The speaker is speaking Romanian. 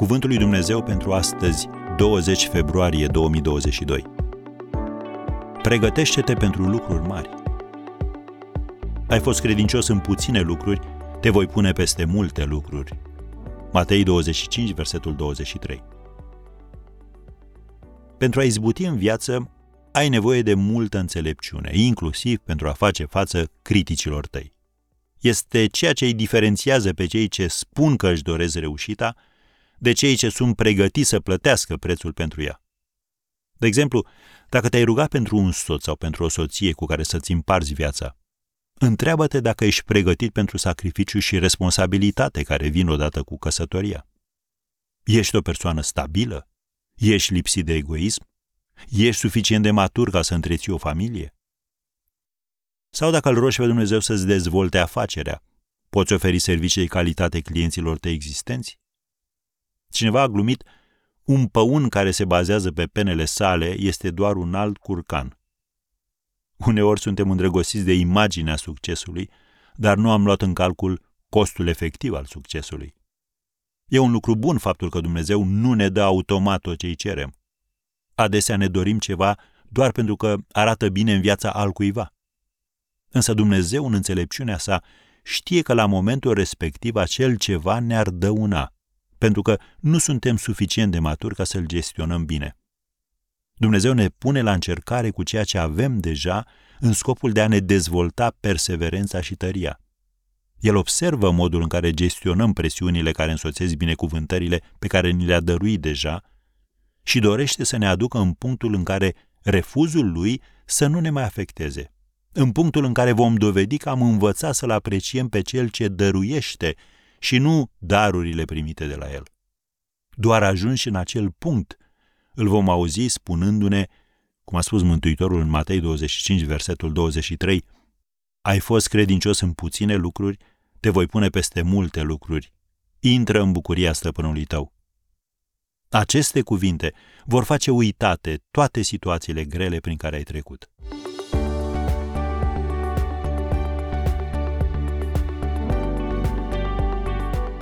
Cuvântul lui Dumnezeu pentru astăzi, 20 februarie 2022. Pregătește-te pentru lucruri mari. Ai fost credincios în puține lucruri, te voi pune peste multe lucruri. Matei 25, versetul 23. Pentru a izbuti în viață, ai nevoie de multă înțelepciune, inclusiv pentru a face față criticilor tăi. Este ceea ce îi diferențiază pe cei ce spun că își doresc reușita de cei ce sunt pregătiți să plătească prețul pentru ea. De exemplu, dacă te-ai rugat pentru un soț sau pentru o soție cu care să-ți împarți viața, întreabă-te dacă ești pregătit pentru sacrificiu și responsabilitate care vin odată cu căsătoria. Ești o persoană stabilă? Ești lipsit de egoism? Ești suficient de matur ca să întreții o familie? Sau dacă îl rogi pe Dumnezeu să-ți dezvolte afacerea, poți oferi servicii de calitate clienților tăi existenți? Cineva a glumit, un păun care se bazează pe penele sale este doar un alt curcan. Uneori suntem îndrăgostiți de imaginea succesului, dar nu am luat în calcul costul efectiv al succesului. E un lucru bun faptul că Dumnezeu nu ne dă automat tot ce îi cerem. Adesea ne dorim ceva doar pentru că arată bine în viața altcuiva. Însă Dumnezeu, în înțelepciunea sa, știe că la momentul respectiv acel ceva ne-ar dăuna, pentru că nu suntem suficient de maturi ca să-l gestionăm bine. Dumnezeu ne pune la încercare cu ceea ce avem deja în scopul de a ne dezvolta perseverența și tăria. El observă modul în care gestionăm presiunile care însoțesc binecuvântările pe care ni le-a dăruit deja și dorește să ne aducă în punctul în care refuzul lui să nu ne mai afecteze. În punctul în care vom dovedi că am învățat să-L apreciem pe Cel ce dăruiește și nu darurile primite de la El. Doar ajunși în acel punct, îl vom auzi spunându-ne, cum a spus Mântuitorul în Matei 25, versetul 23, Ai fost credincios în puține lucruri, te voi pune peste multe lucruri. Intră în bucuria stăpânului tău. Aceste cuvinte vor face uitate toate situațiile grele prin care ai trecut.